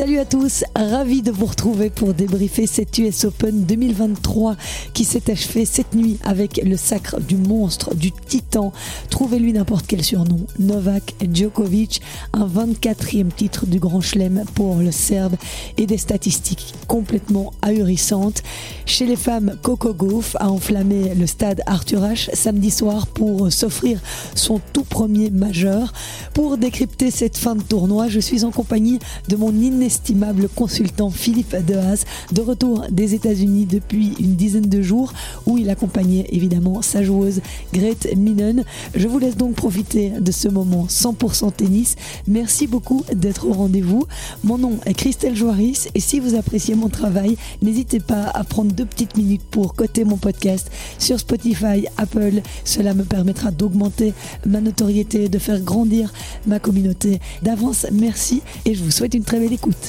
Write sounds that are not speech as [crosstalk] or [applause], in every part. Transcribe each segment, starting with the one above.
Salut à tous, ravi de vous retrouver pour débriefer cette US Open 2023 qui s'est achevé cette nuit avec le sacre du monstre, du titan. Trouvez-lui n'importe quel surnom, Novak Djokovic, un 24e titre du Grand Chelem pour le Serbe et des statistiques complètement ahurissantes. Chez les femmes, Coco Gauff a enflammé le stade Arthur H samedi soir pour s'offrir son tout premier majeur. Pour décrypter cette fin de tournoi, je suis en compagnie de mon inestimable consultant Philippe Dehaas, de retour des États-Unis depuis une dizaine de jours, où il accompagnait évidemment sa joueuse Grete Minen. Je vous laisse donc profiter de ce moment 100% tennis. Merci beaucoup d'être au rendez-vous. Mon nom est Christelle Joaris et si vous appréciez mon travail, n'hésitez pas à prendre deux petites minutes pour coter mon podcast sur Spotify, Apple. Cela me permettra d'augmenter ma notoriété, de faire grandir ma communauté. D'avance, merci et je vous souhaite une très belle écoute.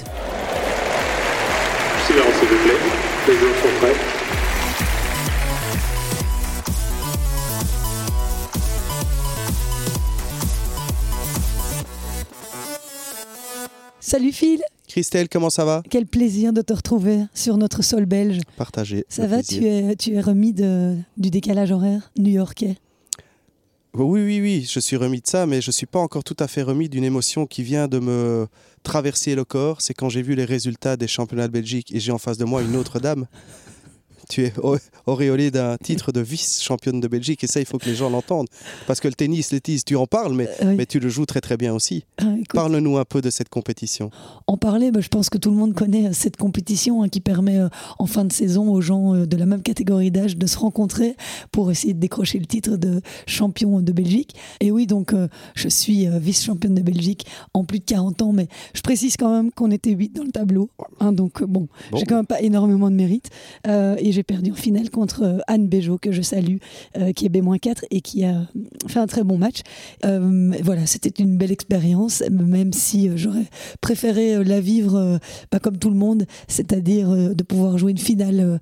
Silence s'il vous plaît. Les joueurs sont prêts. Salut Phil, Christelle, comment ça va? Quel plaisir de te retrouver sur notre sol belge. Partagé. Ça va, tu es, tu es remis de, du décalage horaire new-yorkais? Oui, oui, oui, je suis remis de ça, mais je ne suis pas encore tout à fait remis d'une émotion qui vient de me traverser le corps. C'est quand j'ai vu les résultats des championnats de Belgique et j'ai en face de moi une autre dame. Tu es au- auréolée d'un titre de vice-championne de Belgique et ça, il faut que les gens l'entendent. Parce que le tennis, les tennis, tu en parles, mais, Euh, oui. mais tu le joues très très bien aussi. Ah, Parle-nous un peu de cette compétition. En parler, bah, je pense que tout le monde connaît euh, cette compétition hein, qui permet euh, en fin de saison aux gens euh, de la même catégorie d'âge de se rencontrer pour essayer de décrocher le titre de champion de Belgique. Et oui, donc je suis vice-championne de Belgique en plus de 40 ans, mais je précise quand même qu'on était 8 dans le tableau. hein, donc bon, Bon. j'ai quand même pas énormément de mérite. Et j'ai perdu en finale contre euh, Anne Béjot, que je salue, euh, qui est B-4 et qui a fait un très bon match. Euh, voilà, c'était une belle expérience, même si euh, j'aurais préféré euh, la vivre euh, bah, comme tout le monde, c'est-à-dire euh, de pouvoir jouer une finale euh,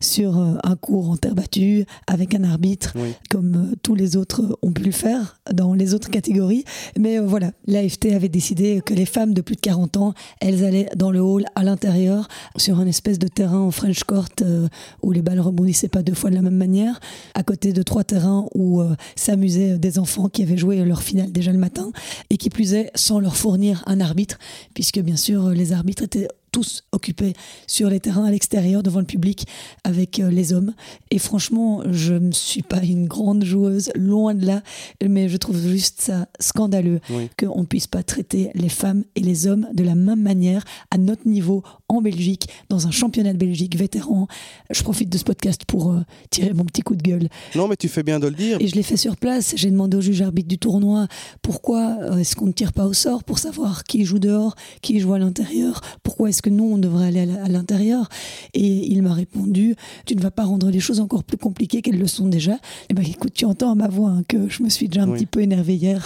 sur euh, un cours en terre battue, avec un arbitre, Oui. comme euh, tous les autres euh, ont pu le faire dans les autres catégories. Mais euh, voilà, l'AFT avait décidé que les femmes de plus de 40 ans, elles allaient dans le hall à l'intérieur, sur un espèce de terrain en French court euh, où les balles rebondissaient pas deux fois de la même manière, à côté de trois terrains où euh, s'amusaient des enfants qui avaient joué leur finale déjà le matin et qui plus est sans leur fournir un arbitre, puisque bien sûr les arbitres étaient tous occupés sur les terrains à l'extérieur devant le public avec euh, les hommes. Et franchement, je ne suis pas une grande joueuse, loin de là, mais je trouve juste ça scandaleux Oui. qu'on ne puisse pas traiter les femmes et les hommes de la même manière à notre niveau en Belgique, dans un championnat de Belgique vétéran. Je profite de ce podcast pour euh, tirer mon petit coup de gueule. Non, mais tu fais bien de le dire. Et je l'ai fait sur place. J'ai demandé au juge arbitre du tournoi pourquoi euh, est-ce qu'on ne tire pas au sort pour savoir qui joue dehors, qui joue à l'intérieur, pourquoi est-ce que nous on devrait aller à l'intérieur. Et il m'a répondu tu ne vas pas rendre les choses encore plus compliquées qu'elles le sont déjà. Et ben écoute, tu entends à ma voix hein, que je me suis déjà un Oui. petit peu énervée hier.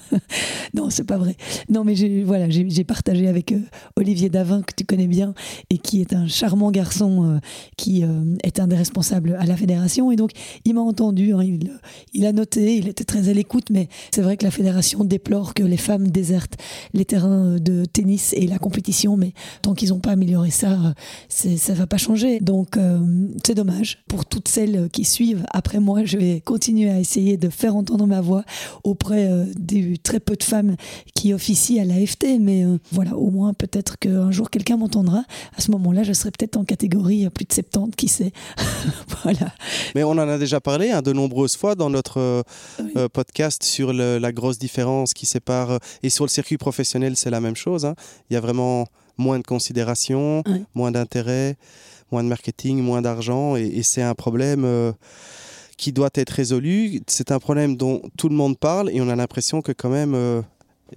[laughs] non, c'est pas vrai. Non, mais j'ai voilà, j'ai j'ai partagé avec euh, Olivier Davin que tu connais bien et qui est un charmant garçon euh, qui euh, est un des responsables à la fédération. Et donc, il m'a entendu, hein, il, il a noté, il était très à l'écoute, mais c'est vrai que la fédération déplore que les femmes désertent les terrains de tennis et la compétition, mais tant qu'ils n'ont pas amélioré ça, euh, ça va pas changer. Donc, euh, c'est dommage. Pour toutes celles qui suivent après moi, je vais continuer à essayer de faire entendre ma voix auprès euh, des très peu de femmes qui officient à l'AFT, mais euh, voilà, au moins peut-être qu'un jour quelqu'un m'entendra. À ce moment-là, je serai peut-être en catégorie plus de 70, qui sait. [laughs] voilà. Mais on en a déjà parlé hein, de nombreuses fois dans notre Oui. podcast sur le- la grosse différence qui sépare. et sur le circuit professionnel, c'est la même chose. hein. Il y a vraiment moins de considération, Ouais. moins d'intérêt, moins de marketing, moins d'argent. Et, et c'est un problème euh, qui doit être résolu. C'est un problème dont tout le monde parle et on a l'impression que quand même... euh,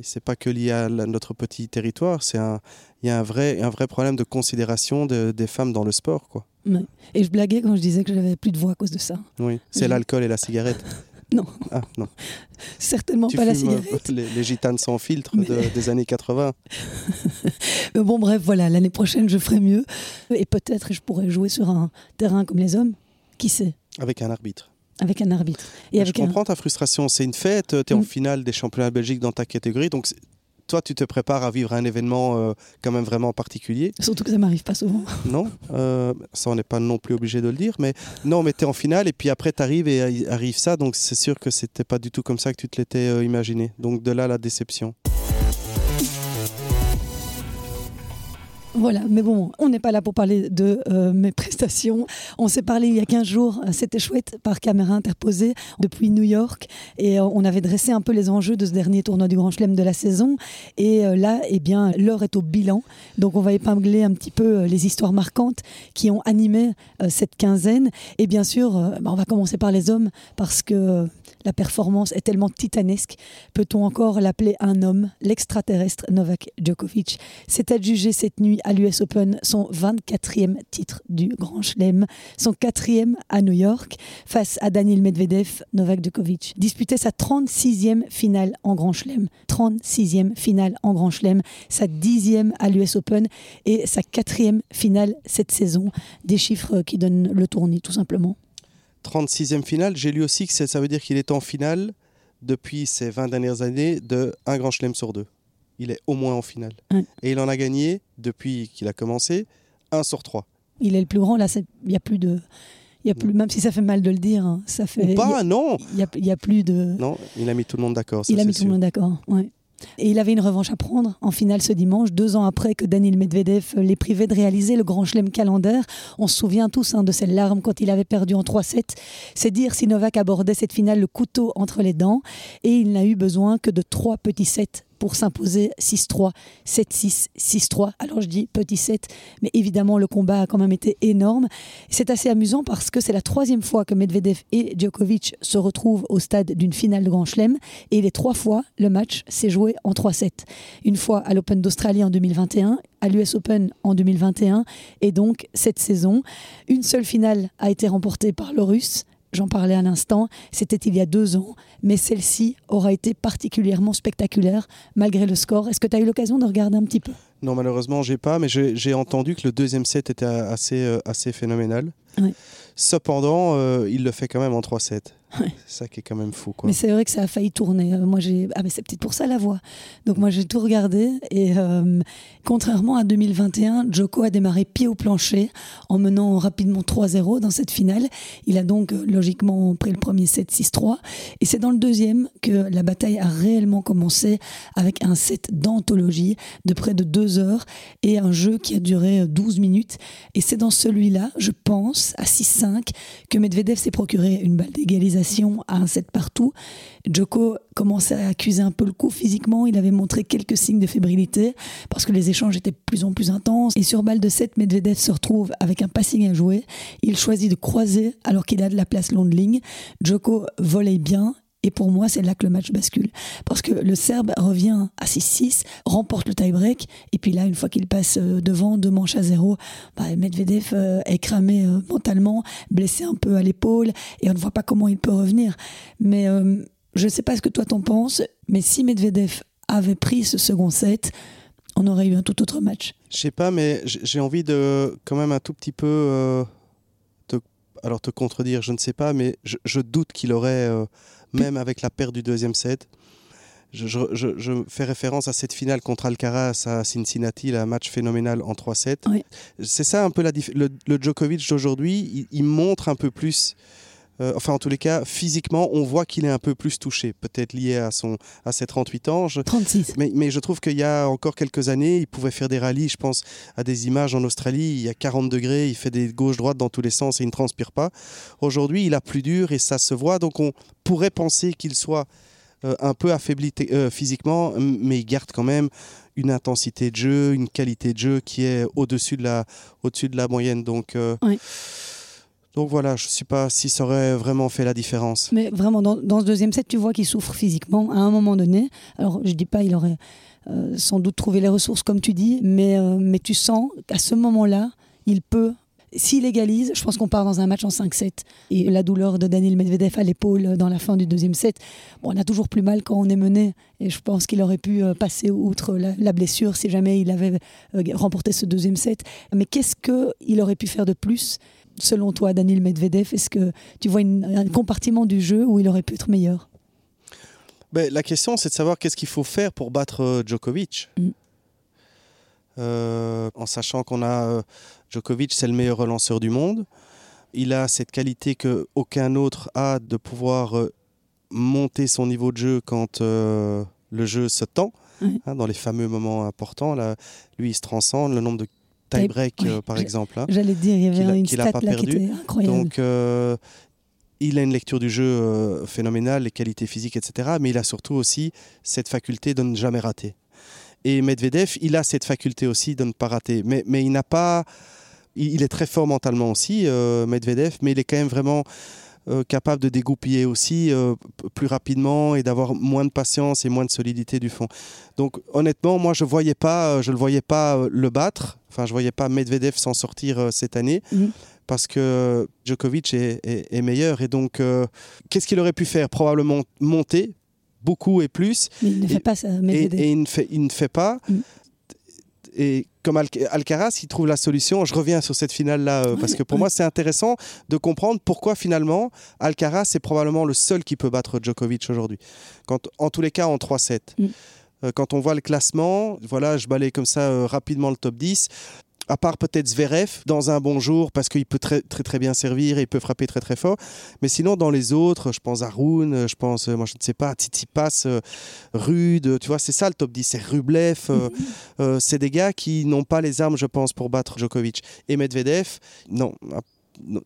c'est pas que lié à notre petit territoire, c'est un, il y a un vrai, un vrai problème de considération de- des femmes dans le sport, quoi. Ouais. Et je blaguais quand je disais que j'avais plus de voix à cause de ça. Oui, c'est l'alcool et la cigarette. Non. Ah, non. Certainement Tu pas la fumes, euh, cigarette. les, les gitanes sans filtre Mais- de- des années 80. [laughs] Mais bon, bref, voilà, l'année prochaine, je ferai mieux. Et peut-être je pourrais jouer sur un terrain comme les hommes. Qui sait? Avec un arbitre. Avec un arbitre. Et je avec un... comprends ta frustration. C'est une fête. Tu es en Mm. finale des championnats de Belgique dans ta catégorie. Donc, toi, tu te prépares à vivre un événement euh, quand même vraiment particulier. Surtout que ça m'arrive pas souvent. [laughs] Non, euh, ça on n'est pas non plus obligé de le dire, mais non, mais tu es en finale et puis après tu arrives et arrive ça, donc c'est sûr que c'était pas du tout comme ça que tu te l'étais euh, imaginé. Donc de là la déception. Voilà, mais bon, on n'est pas là pour parler de euh, mes prestations. On s'est parlé il y a 15 jours, c'était chouette, par caméra interposée depuis New York. Et euh, on avait dressé un peu les enjeux de ce dernier tournoi du Grand Chelem de la saison. Et euh, là, eh bien, l'heure est au bilan. Donc on va épingler un petit peu les histoires marquantes qui ont animé cette quinzaine. Et bien sûr, bah, on va commencer par les hommes parce que la performance est tellement titanesque. Peut-on encore l'appeler un homme? L'extraterrestre Novak Djokovic s'est adjugé cette nuit à l'US Open son 24e titre du Grand Chelem, son quatrième à New York, face à Daniil Medvedev. Novak Djokovic disputait sa 36e finale en Grand Chelem. 36e finale en Grand Chelem, sa dixième à l'US Open et sa quatrième finale cette saison. Des chiffres qui donnent le tournis, tout simplement. 36e finale, j'ai lu aussi que ça veut dire qu'il est en finale depuis ces 20 dernières années de un grand chelem sur deux. Il est au moins en finale. Ouais. Et il en a gagné, depuis qu'il a commencé, un sur trois. Il est le plus grand, là, c'est- il n'y a plus de. Il y a plus, même si ça fait mal de le dire, hein, ça fait. Ou pas, non Il y a, y a plus de. Non, il a mis tout le monde d'accord. il a mis tout le monde d'accord. Ouais. Et il avait une revanche à prendre en finale ce dimanche, deux ans après que Daniil Medvedev les privait de réaliser le grand chelem calendaire. On se souvient tous hein, de ses larmes quand il avait perdu en 3-7. C'est dire si Novak abordait cette finale le couteau entre les dents. Et il n'a eu besoin que de trois petits sets pour s'imposer 6-3, 7-6, 6-3. Alors je dis petit 7, mais évidemment le combat a quand même été énorme. C'est assez amusant parce que c'est la troisième fois que Medvedev et Djokovic se retrouvent au stade d'une finale de Grand Chelem et les trois fois le match s'est joué en 3-7. Une fois à l'Open d'Australie en 2021, à l'US Open en 2021 et donc cette saison. Une seule finale a été remportée par le Russe. J'en parlais à l'instant, c'était il y a deux ans, mais celle-ci aura été particulièrement spectaculaire malgré le score. Est-ce que tu as eu l'occasion de regarder un petit peu? Non, malheureusement, j'ai pas, mais j'ai entendu que le deuxième set était assez, euh, assez phénoménal. Cependant, euh, il le fait quand même en 3-7. Ouais. C'est ça qui est quand même fou. Quoi. Mais c'est vrai que ça a failli tourner. Euh, moi, j'ai ah mais c'est peut-être pour ça la voix. Donc moi, j'ai tout regardé et euh, contrairement à 2021, Joko a démarré pied au plancher en menant rapidement 3-0 dans cette finale. Il a donc euh, logiquement pris le premier set 6-3 et c'est dans le deuxième que la bataille a réellement commencé avec un set d'anthologie de près de deux heures et un jeu qui a duré euh, 12 minutes. Et c'est dans celui-là, je pense, à 6-5, que Medvedev s'est procuré une balle d'égalisation à un set partout. Djoko commençait à accuser un peu le coup physiquement. Il avait montré quelques signes de fébrilité parce que les échanges étaient de plus en plus intenses. Et sur balle de 7, Medvedev se retrouve avec un passing à jouer. Il choisit de croiser alors qu'il a de la place long de ligne. Djoko volait bien. Et pour moi, c'est là que le match bascule. Parce que le Serbe revient à 6-6, remporte le tie-break. Et puis là, une fois qu'il passe euh, devant, deux manches à zéro, bah, Medvedev euh, est cramé euh, mentalement, blessé un peu à l'épaule. Et on ne voit pas comment il peut revenir. Mais je ne sais pas ce que toi t'en penses, mais si Medvedev avait pris ce second set, on aurait eu un tout autre match. Je sais pas, mais j'ai envie de quand même un tout petit peu te, alors te contredire, je ne sais pas, mais je, doute qu'il aurait, même avec la perte du deuxième set, je, je- je- je fais référence à cette finale contre Alcaraz à Cincinnati, là, un match phénoménal en 3-7. Oui. C'est ça un peu la le, le Djokovic d'aujourd'hui, il, il montre un peu plus. Euh, enfin, en tous les cas, physiquement, on voit qu'il est un peu plus touché, peut-être lié à, son, à ses 38 ans. Je- 36. mais, mais je trouve qu'il y a encore quelques années, il pouvait faire des rallyes. Je pense à des images en Australie, il y a 40 degrés, il fait des gauches-droites dans tous les sens et il ne transpire pas. Aujourd'hui, il a plus dur et ça se voit. Donc on pourrait penser qu'il soit euh, un peu affaibli euh, physiquement, mais il garde quand même une intensité de jeu, une qualité de jeu qui est au-dessus de la, au-dessus de la moyenne. Donc, euh, Oui. Donc voilà, je ne sais pas si ça aurait vraiment fait la différence. Mais vraiment, dans, dans ce deuxième set, tu vois qu'il souffre physiquement à un moment donné. Alors, je dis pas, il aurait euh, sans doute trouvé les ressources, comme tu dis, mais, euh, mais tu sens qu'à ce moment-là, il peut. S'il égalise, je pense qu'on part dans un match en 5-7. Et la douleur de Daniel Medvedev à l'épaule dans la fin du deuxième set, bon, on a toujours plus mal quand on est mené. Et je pense qu'il aurait pu euh, passer outre la, la blessure si jamais il avait remporté ce deuxième set. Mais qu'est-ce qu'il aurait pu faire de plus selon toi, Daniel Medvedev Est-ce que tu vois une- un compartiment du jeu où il aurait pu être meilleur? Ben, la question, c'est de savoir qu'est-ce qu'il faut faire pour battre euh, Djokovic. Mm. Euh, en sachant qu'on a euh, Djokovic, c'est le meilleur relanceur du monde. Il a cette qualité que aucun autre a de pouvoir euh, monter son niveau de jeu quand euh, le jeu se tend, hein, dans les fameux moments importants. Là, lui, il se transcende. Le nombre de tie-break, euh, par exemple. hein. J'allais dire, il y Qu'il a- avait une stat pas là qui perdu. était incroyable. Donc, euh, il a une lecture du jeu euh, phénoménale, les qualités physiques, etc. Mais il a surtout aussi cette faculté de ne jamais rater. Et Medvedev, il a cette faculté aussi de ne pas rater. Mais, mais il n'a pas. Il, il est très fort mentalement aussi, euh, Medvedev, mais il est quand même vraiment euh, capable de dégoupiller aussi euh, plus rapidement et d'avoir moins de patience et moins de solidité du fond. Donc honnêtement, moi je voyais pas, euh, je le voyais pas le battre. Enfin, je voyais pas Medvedev s'en sortir cette année Mhm. parce que Djokovic est, est- est meilleur. Et donc, euh, qu'est-ce qu'il aurait pu faire? Probablement monter beaucoup et plus. Mais il ne et- fait pas ça, Medvedev. et il, ne fait, il ne fait pas. Mhm. Et comme Al- Alcaraz, il trouve la solution. Je reviens sur cette finale-là euh, parce que pour moi, c'est intéressant de comprendre pourquoi finalement Alcaraz est probablement le seul qui peut battre Djokovic aujourd'hui. En tous les cas, en 3-7. Mm. Euh, quand on voit le classement, voilà, je balaye comme ça euh, rapidement le top 10. À part peut-être Zverev dans un bon jour parce qu'il peut très, très très bien servir et il peut frapper très très fort. Mais sinon dans les autres, je pense à Rune, je pense, euh, moi je ne sais pas, à Tsitsipas, euh, Rude, tu vois, c'est ça le top 10, c'est Rublev. euh, euh, c'est des gars qui n'ont pas les armes, je pense, pour battre Djokovic. Et Medvedev, non. Ah.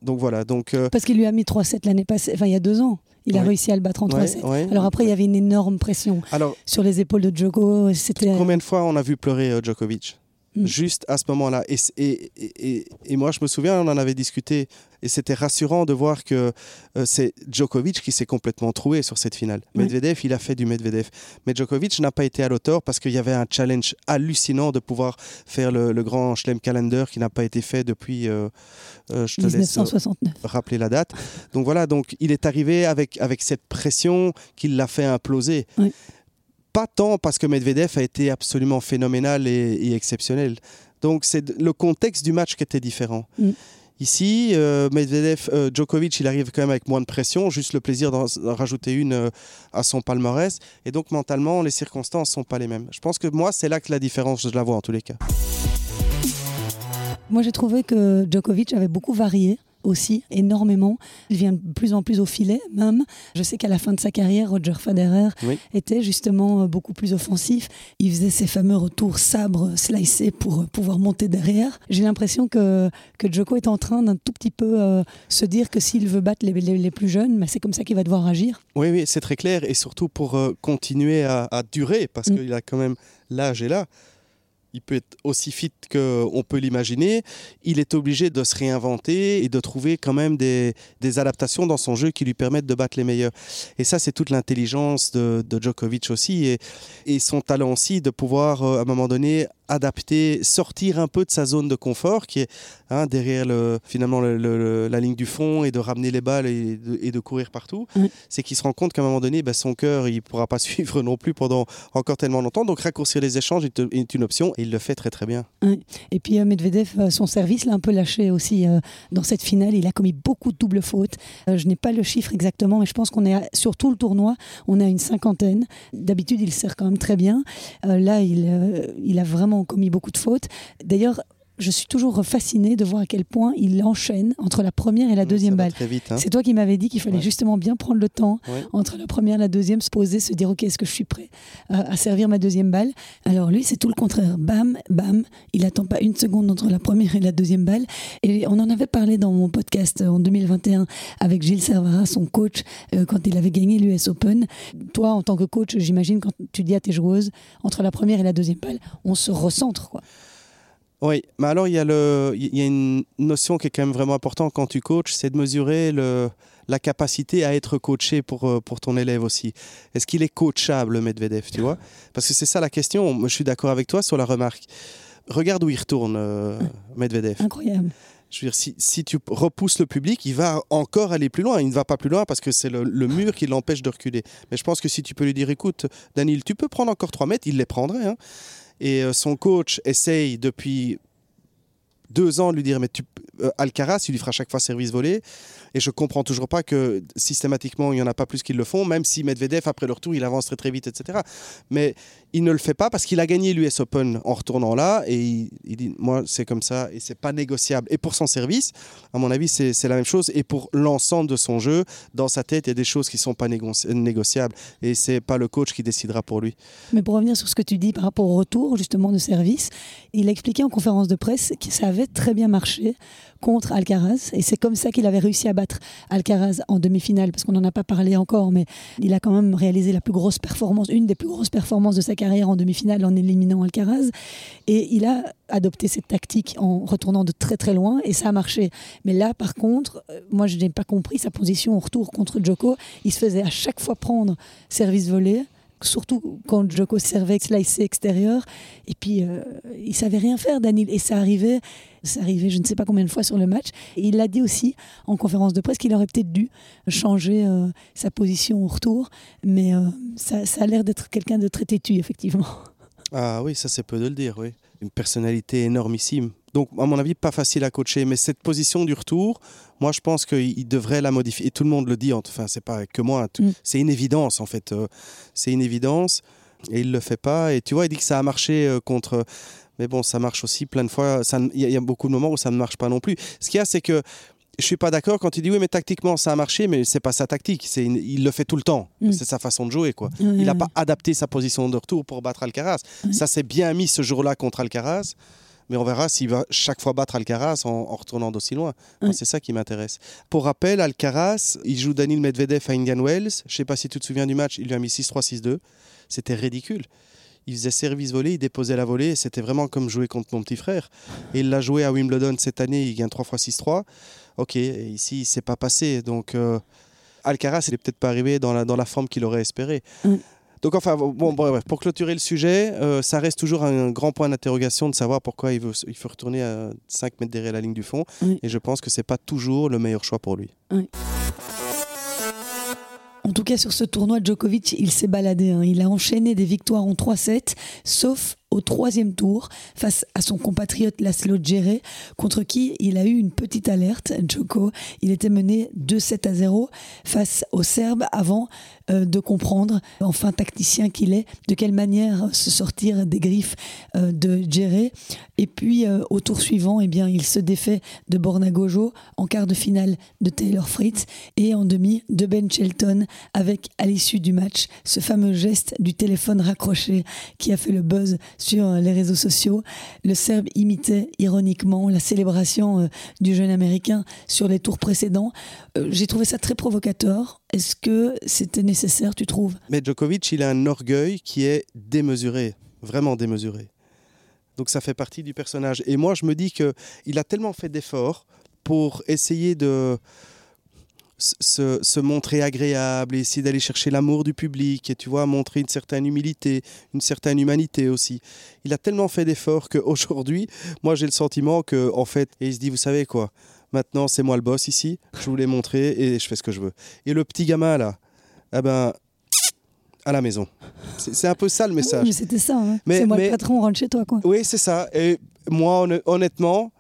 Donc voilà, donc euh, Parce qu'il lui a mis 3-7 l'année passée, enfin il y a deux ans. Il a réussi à le battre en ouais, 3-7. ouais. Alors après, il y avait une énorme pression Alors, sur les épaules de Djoko. C'était combien de fois on a vu pleurer euh, Djokovic? Mm. Juste à ce moment-là. Et, et, et, moi, je me souviens, on en avait discuté, et c'était rassurant de voir que euh, c'est Djokovic qui s'est complètement troué sur cette finale. Medvedev, il a fait du Medvedev. Mais Djokovic n'a pas été à l'auteur parce qu'il y avait un challenge hallucinant de pouvoir faire le, le grand Schlem Calendar qui n'a pas été fait depuis. euh, euh, je te laisse, euh, 1969. rappeler la date. Donc voilà, donc il est arrivé avec, avec cette pression qui l'a fait imploser. Oui. Pas tant parce que Medvedev a été absolument phénoménal et, et exceptionnel. Donc c'est le contexte du match qui était différent. Mm. Ici, euh, Medvedev, euh, Djokovic, il arrive quand même avec moins de pression, juste le plaisir d'en rajouter une euh, à son palmarès. Et donc mentalement, les circonstances sont pas les mêmes. Je pense que moi, c'est là que la différence, je la vois en tous les cas. Moi, j'ai trouvé que Djokovic avait beaucoup varié aussi, énormément. Il vient de plus en plus au filet, même. Je sais qu'à la fin de sa carrière, Roger Federer Oui. était justement euh, beaucoup plus offensif. Il faisait ses fameux retours sabres slicés pour euh, pouvoir monter derrière. J'ai l'impression que, que Djoko est en train d'un tout petit peu euh, se dire que s'il veut battre les, les- les plus jeunes, bah, c'est comme ça qu'il va devoir agir. Oui, oui, c'est très clair. Et surtout pour euh, continuer à, à durer, parce Mm. qu'il a quand même l'âge est là. Il peut être aussi fit qu'on peut l'imaginer. Il est obligé de se réinventer et de trouver quand même des, adaptations dans son jeu qui lui permettent de battre les meilleurs. Et ça, c'est toute l'intelligence de, de Djokovic aussi et, et son talent aussi de pouvoir, euh, à un moment donné, adapter, sortir un peu de sa zone de confort qui est hein, derrière le, finalement le- le- la ligne du fond et de ramener les balles et de, et de courir partout. C'est qu'il se rend compte qu'à un moment donné, bah, son cœur, il ne pourra pas [laughs] suivre non plus pendant encore tellement longtemps. Donc raccourcir les échanges est, une option et il le fait très très bien. Et puis euh, Medvedev, euh, son service l'a un peu lâché aussi euh, dans cette finale. Il a commis beaucoup de doubles fautes. Euh, je n'ai pas le chiffre exactement, mais je pense qu'on est à- sur tout le tournoi, on a une cinquantaine. D'habitude, il sert quand même très bien. Là, il, il a vraiment commis beaucoup de fautes. D'ailleurs, je suis toujours fascinée de voir à quel point il enchaîne entre la première et la deuxième balle. Hein. C'est toi qui m'avais dit qu'il fallait Ouais. justement bien prendre le temps Ouais. entre la première et la deuxième, se poser, se dire ok, est-ce que je suis prêt à, à servir ma deuxième balle? Alors lui, c'est tout le contraire. Bam, bam, il attend pas une seconde entre la première et la deuxième balle. Et on en avait parlé dans mon podcast euh, en 2021 avec Gilles Servara, son coach, euh, quand il avait gagné l'US Open. Toi, en tant que coach, j'imagine quand tu dis à tes joueuses entre la première et la deuxième balle, on se recentre quoi. Oui, mais alors il y, a le, il y a une notion qui est quand même vraiment importante quand tu coaches, c'est de mesurer le, la capacité à être coaché pour, euh, pour ton élève aussi. Est-ce qu'il est coachable, le Medvedev, tu vois? Parce que c'est ça la question. Je suis d'accord avec toi sur la remarque. Regarde où il retourne, euh, Medvedev. Incroyable. Je veux dire, si, si tu repousses le public, il va encore aller plus loin. Il ne va pas plus loin parce que c'est le, le mur qui l'empêche de reculer. Mais je pense que si tu peux lui dire, écoute, Daniel, tu peux prendre encore 3 mètres, il les prendrait. hein. Et euh, son coach essaye depuis deux ans de lui dire, mais tu, euh, Alcaraz, il lui fera chaque fois service volé. Et je comprends toujours pas que systématiquement, il n'y en a pas plus qui le font, même si Medvedev, après le retour, il avance très très vite, etc. Mais il ne le fait pas parce qu'il a gagné l'US Open en retournant là. Et il, dit, moi, c'est comme ça et c'est pas négociable. Et pour son service, à mon avis, c'est la même chose. Et pour l'ensemble de son jeu, dans sa tête, il y a des choses qui sont pas négoci- négociables. Et c'est pas le coach qui décidera pour lui. Mais pour revenir sur ce que tu dis par rapport au retour justement de service, il a expliqué en conférence de presse que ça avait très bien marché contre Alcaraz et c'est comme ça qu'il avait réussi à battre Alcaraz en demi-finale parce qu'on n'en a pas parlé encore mais il a quand même réalisé la plus grosse performance, une des plus grosses performances de sa carrière en demi-finale en éliminant Alcaraz. Et il a adopté cette tactique en retournant de très très loin et ça a marché. Mais là par contre, euh, moi je n'ai pas compris sa position au retour contre Djoko, il se faisait à chaque fois prendre service volé surtout quand Djoko servait slicé extérieur. Et puis, euh, il savait rien faire, Daniel. Et ça arrivait, ça arrivait je ne sais pas combien de fois sur le match. Et il l'a dit aussi en conférence de presse qu'il aurait peut-être dû changer euh, sa position au retour. Mais euh, ça, ça a l'air d'être quelqu'un de très têtu, effectivement. Ah oui, ça c'est peu de le dire, oui. Une personnalité énormissime. Donc, à mon avis, pas facile à coacher. Mais cette position du retour, moi, je pense qu'il il devrait la modifier. Et tout le monde le dit, enfin, c'est pas que moi. Mm. C'est une évidence, en fait. Euh, c'est une évidence. Et il le fait pas. Et tu vois, il dit que ça a marché euh, contre. Mais bon, ça marche aussi plein de fois. Il y, y a beaucoup de moments où ça ne marche pas non plus. Ce qu'il y a, c'est que je suis pas d'accord quand il dit oui, mais tactiquement ça a marché, mais c'est pas sa tactique. C'est une- il le fait tout le temps. Mm. C'est sa façon de jouer, quoi. Il n'a pas adapté sa position de retour pour battre Alcaraz. Ça s'est bien mis ce jour-là contre Alcaraz. Mais on verra s'il va chaque fois battre Alcaraz en, en retournant d'aussi loin. Moi. C'est ça qui m'intéresse. Pour rappel, Alcaraz, il joue Daniel Medvedev à Indian Wells. Je sais pas si tu te souviens du match, il lui a mis 6-3, 6-2. C'était ridicule. Il faisait service volé, il déposait la volée. C'était vraiment comme jouer contre mon petit frère. Et il l'a joué à Wimbledon cette année, il gagne 3 fois 6-3. Ok, ici, il s'est pas passé. Donc, euh, Alcaraz, il n'est peut-être pas arrivé dans la, dans la forme qu'il aurait espéré. Mm. Donc, enfin, bon, bref, pour clôturer le sujet, euh, ça reste toujours un grand point d'interrogation de savoir pourquoi il veut, il faut retourner à 5 mètres derrière la ligne du fond. Et je pense que c'est pas toujours le meilleur choix pour lui. En tout cas, sur ce tournoi, Djokovic, il s'est baladé. hein. Il a enchaîné des victoires en 3-7, sauf au troisième tour, face à son compatriote Laszlo Djere, contre qui il a eu une petite alerte. Djoko, il était mené 2-7 à 0 face aux Serbes avant euh, de comprendre, enfin tacticien qu'il est, de quelle manière se sortir des griffes euh, de Djere. Et puis, euh, au tour suivant, eh bien, il se défait de Borna Gojo en quart de finale de Taylor Fritz et en demi de Ben Shelton avec à l'issue du match ce fameux geste du téléphone raccroché qui a fait le buzz sur euh, les réseaux sociaux. Le Serbe imitait ironiquement la célébration euh, du jeune Américain sur les tours précédents. Euh, J'ai trouvé ça très provocateur. Est-ce que c'était nécessaire, tu trouves? Mais Djokovic, il a un orgueil qui est démesuré, vraiment démesuré. Donc ça fait partie du personnage. Et moi, je me dis que il a tellement fait d'efforts pour essayer de se, se montrer agréable, et essayer d'aller chercher l'amour du public, et tu vois, montrer une certaine humilité, une certaine humanité aussi. Il a tellement fait d'efforts qu'aujourd'hui, [laughs] moi j'ai le sentiment que, en fait, et il se dit, vous savez quoi, maintenant c'est moi le boss ici, je vous l'ai montré et je fais ce que je veux. Et le petit gamin là, eh ben, à la maison. C'est un peu ça le Oui, message. Mais c'était ça. hein. Mais- C'est moi mais- le patron, rentre chez toi. Quoi. Oui, c'est ça. Et moi, honn- honnêtement,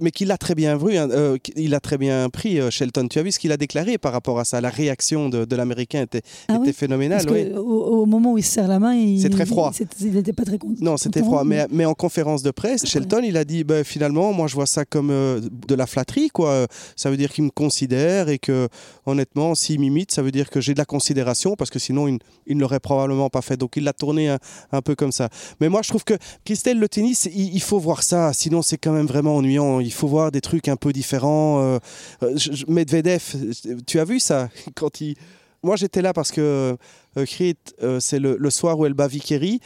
mais qu'il a très bien vu, hein, euh, il a très bien pris euh, Shelton. Tu as vu ce qu'il a déclaré par rapport à ça La réaction de, de l'Américain était, Ah était oui phénoménale. Parce oui. au moment où il se serre la main, il, C'est très froid. il- n'était pas très content. Non, c'était froid. Mais, mais en conférence de presse, Shelton, il a dit ben, finalement, moi, je vois ça comme euh, de la flatterie. quoi. Ça veut dire qu'il me considère et que, honnêtement, s'il m'imite, ça veut dire que j'ai de la considération parce que sinon, il, il ne l'aurait probablement pas fait. Donc, il l'a tourné un, un peu comme ça. Mais moi, je trouve que Christelle, le tennis, il, il faut voir ça. Sinon, c'est quand même vraiment ennuyant. Il faut voir des trucs un peu différents. Euh, euh, je- Medvedev, tu as vu ça [laughs] quand il. Moi, j'étais là parce que euh, euh, c'est le, le soir où elle bat Vickeri.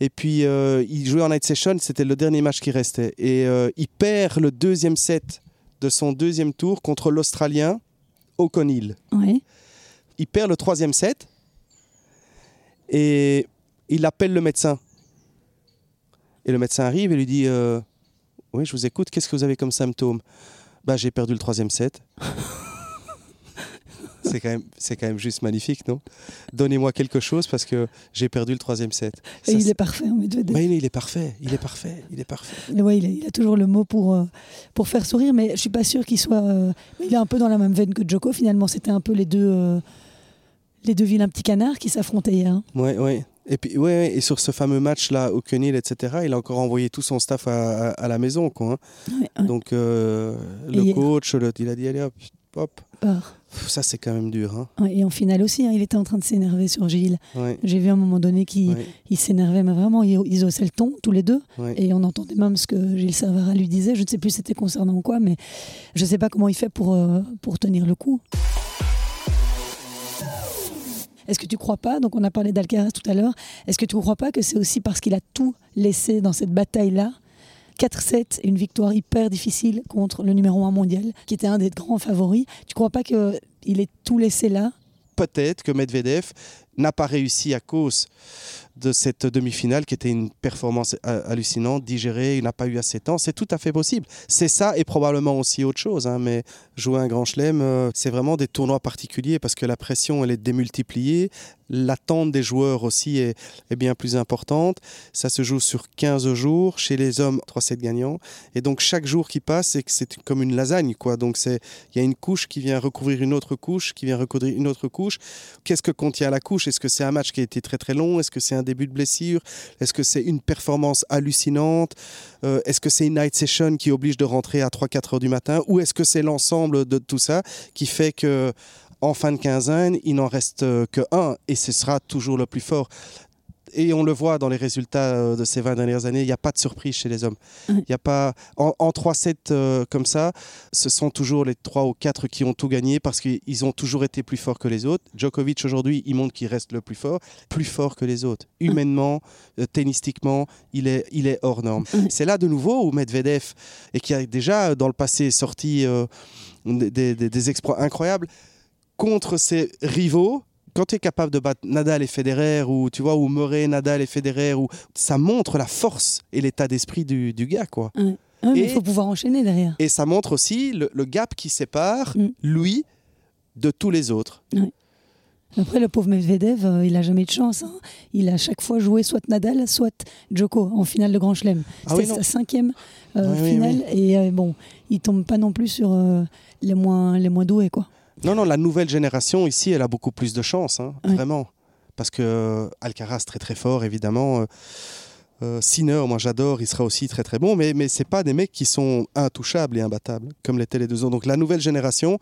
Et puis, il jouait en night session, c'était le dernier match qui restait. Et il perd le deuxième set de son deuxième tour contre l'Australien O'Connell. Ouais. Il perd le troisième set et il appelle le médecin. Et le médecin arrive et lui dit euh, Oui, je vous écoute, qu'est-ce que vous avez comme symptômes? Bah, J'ai perdu le troisième set. [laughs] C'est quand, même, c'est quand même juste magnifique, non? Donnez-moi quelque chose parce que j'ai perdu le troisième set. Et Ça, il est parfait, il est parfait, il est parfait, il est parfait. Ouais, il, a, il a toujours le mot pour, euh, pour faire sourire, mais je suis pas sûr qu'il soit. euh, il est un peu dans la même veine que Joko. Finalement, c'était un peu les deux, euh, les deux vilains petits canards qui s'affrontaient hier. hein. Ouais. Et puis, ouais, ouais, et sur ce fameux match là, au Kenil, etc., il a encore envoyé tout son staff à, à- à la maison, quoi. hein. Ouais. Donc, euh, le coach, le- il a dit, allez hop, hop. Ça, c'est quand même dur, hein. et en finale aussi, hein, il était en train de s'énerver sur Gilles. Ouais, J'ai vu à un moment donné qu'il ouais, s'énervait, mais vraiment, ils, ils haussaient le ton, tous les deux. ouais. Et on entendait même ce que Gilles Savara lui disait. Je ne sais plus c'était concernant quoi, mais je ne sais pas comment il fait pour, euh, pour tenir le coup. Est-ce que tu crois pas, donc on a parlé d'Alcaraz tout à l'heure, est-ce que tu ne crois pas que c'est aussi parce qu'il a tout laissé dans cette bataille-là? 4-7, une victoire hyper difficile contre le numéro 1 mondial, qui était un des grands favoris. Tu crois pas qu'il ait tout laissé là? Peut-être que Medvedev n'a pas réussi à cause de cette demi-finale qui était une performance euh, hallucinante, digérée, il n'a pas eu assez de temps, c'est tout à fait possible. C'est ça et probablement aussi autre chose, hein, mais jouer un grand chelem, euh, c'est vraiment des tournois particuliers parce que la pression, elle est démultipliée, l'attente des joueurs aussi est, bien plus importante, ça se joue sur 15 jours, chez les hommes, 3-7 gagnants, et donc chaque jour qui passe, c'est comme une lasagne, quoi. donc il y a une couche qui vient recouvrir une autre couche, qui vient recouvrir une autre couche, qu'est-ce que contient la couche? Est-ce que c'est un match qui a été très très long? Est-ce que c'est un début de blessure? Est-ce que c'est une performance hallucinante? Euh, Est-ce que c'est une night session qui oblige de rentrer à 3-4 heures du matin? Ou est-ce que c'est l'ensemble de tout ça qui fait que en fin de quinzaine, il n'en reste euh, que un et ce sera toujours le plus fort? Et on le voit dans les résultats euh, de ces 20 dernières années, il n'y a pas de surprise chez les hommes. Il y a pas en, en 3-7 euh, comme ça, ce sont toujours les 3 ou 4 qui ont tout gagné parce qu'ils ont toujours été plus forts que les autres. Djokovic aujourd'hui, il montre qu'il reste le plus fort, plus fort que les autres. Humainement, euh, tennistiquement, il est, il est hors norme. C'est là de nouveau où Medvedev, et qui a déjà euh, dans le passé sorti euh, des, des- des exploits incroyables, contre ses rivaux, quand tu es capable de battre Nadal et Federer, ou tu vois, ou Murray, Nadal et Federer, ou ça montre la force et l'état d'esprit du, du gars, quoi. Ah, mais Il faut pouvoir enchaîner derrière. Et ça montre aussi le, le gap qui sépare Mm. lui de tous les autres. Après, le pauvre Medvedev, euh, il a jamais de chance. hein. Il a chaque fois joué soit Nadal, soit Djoko en finale de Grand Chelem. Ah C'était oui, sa cinquième euh, oui, finale. Et euh, bon, il tombe pas non plus sur euh, les, moins, les moins doués. Quoi. Non, non, la nouvelle génération ici, elle a beaucoup plus de chance, hein, Ouais. vraiment. Parce que euh, Alcaraz, très très fort, évidemment. Euh, euh, moi j'adore, il sera aussi très très bon, mais, mais ce pas des mecs qui sont intouchables et imbattables, comme l'étaient les deux autres. Donc la nouvelle génération,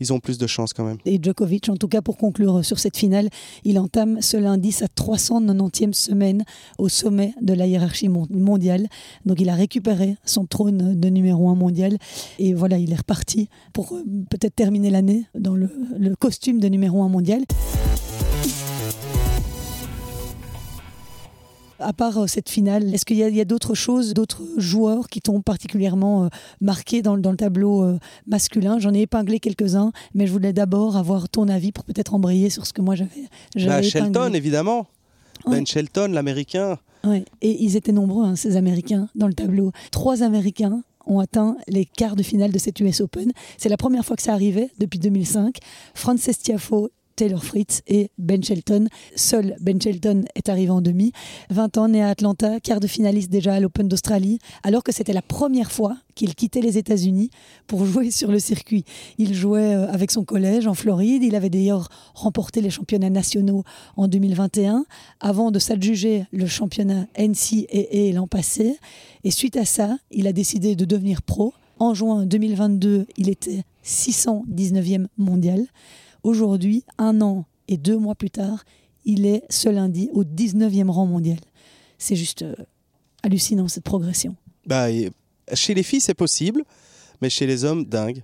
ils ont plus de chance quand même. Et Djokovic, en tout cas pour conclure sur cette finale, il entame ce lundi sa 390e semaine au sommet de la hiérarchie mon- mondiale. Donc il a récupéré son trône de numéro 1 mondial. Et voilà, il est reparti pour euh, peut-être terminer l'année dans le, le costume de numéro 1 mondial. À part euh, cette finale, est-ce qu'il y a, d'autres choses, d'autres joueurs qui t'ont particulièrement euh, marqué dans, le- dans le tableau euh, masculin? J'en ai épinglé quelques-uns, mais je voulais d'abord avoir ton avis pour peut-être embrayer sur ce que moi j'avais Bah, Shelton, épinglé. évidemment. Ouais. Ben Shelton, l'américain. Ouais. Et ils étaient nombreux, hein, ces Américains, dans le tableau. Trois Américains ont atteint les quarts de finale de cette US Open. C'est la première fois que ça arrivait depuis 2005. Frances Tiafo, Taylor Fritz et Ben Shelton. Seul Ben Shelton est arrivé en demi. 20 ans, né à Atlanta, quart de finaliste déjà à l'Open d'Australie, alors que c'était la première fois qu'il quittait les États-Unis pour jouer sur le circuit. Il jouait euh, avec son collège en Floride. Il avait d'ailleurs remporté les championnats nationaux en 2021 avant de s'adjuger le championnat NCAA l'an passé. Et suite à ça, il a décidé de devenir pro. En juin 2022, il était 619e mondial. Aujourd'hui, un an et deux mois plus tard, il est ce lundi au 19e rang mondial. C'est juste euh, hallucinant cette progression. Bah, chez les filles, c'est possible, mais chez les hommes, dingue.